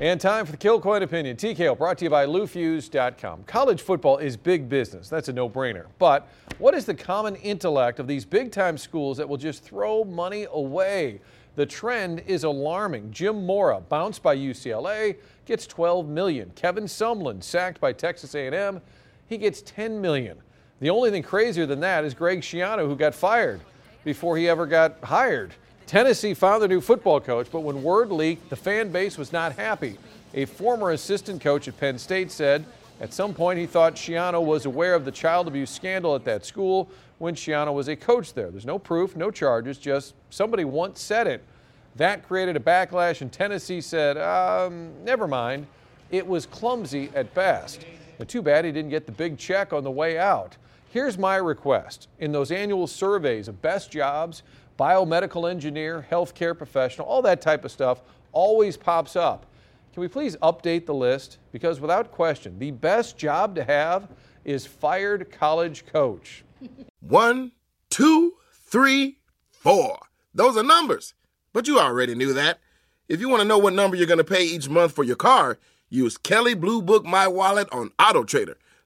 And time for the Kilcoyne Opinion. TKO brought to you by LouFusz.com. College football is big business. That's a no brainer. But what is the common intellect of these big time schools that will just throw money away? The trend is alarming. Jim Mora, bounced by UCLA, gets 12 million. Kevin Sumlin, sacked by Texas A&M, he gets 10 million. The only thing crazier than that is Greg Schiano, who got fired before he ever got hired. Tennessee found their new football coach, but when word leaked, the fan base was not happy. A former assistant coach at Penn State said at some point he thought Schiano was aware of the child abuse scandal at that school when Schiano was a coach there. There's no proof, no charges, just somebody once said it. That created a backlash, and Tennessee said, um, never mind. It was clumsy at best. But too bad he didn't get the big check on the way out. Here's my request in those annual surveys of best jobs, biomedical engineer, healthcare professional, all that type of stuff always pops up. Can we please update the list? Because without question, the best job to have is fired college coach. One, two, three, four. Those are numbers. But you already knew that. If you want to know what number you're going to pay each month for your car, use Kelley Blue Book My Wallet on Auto Trader.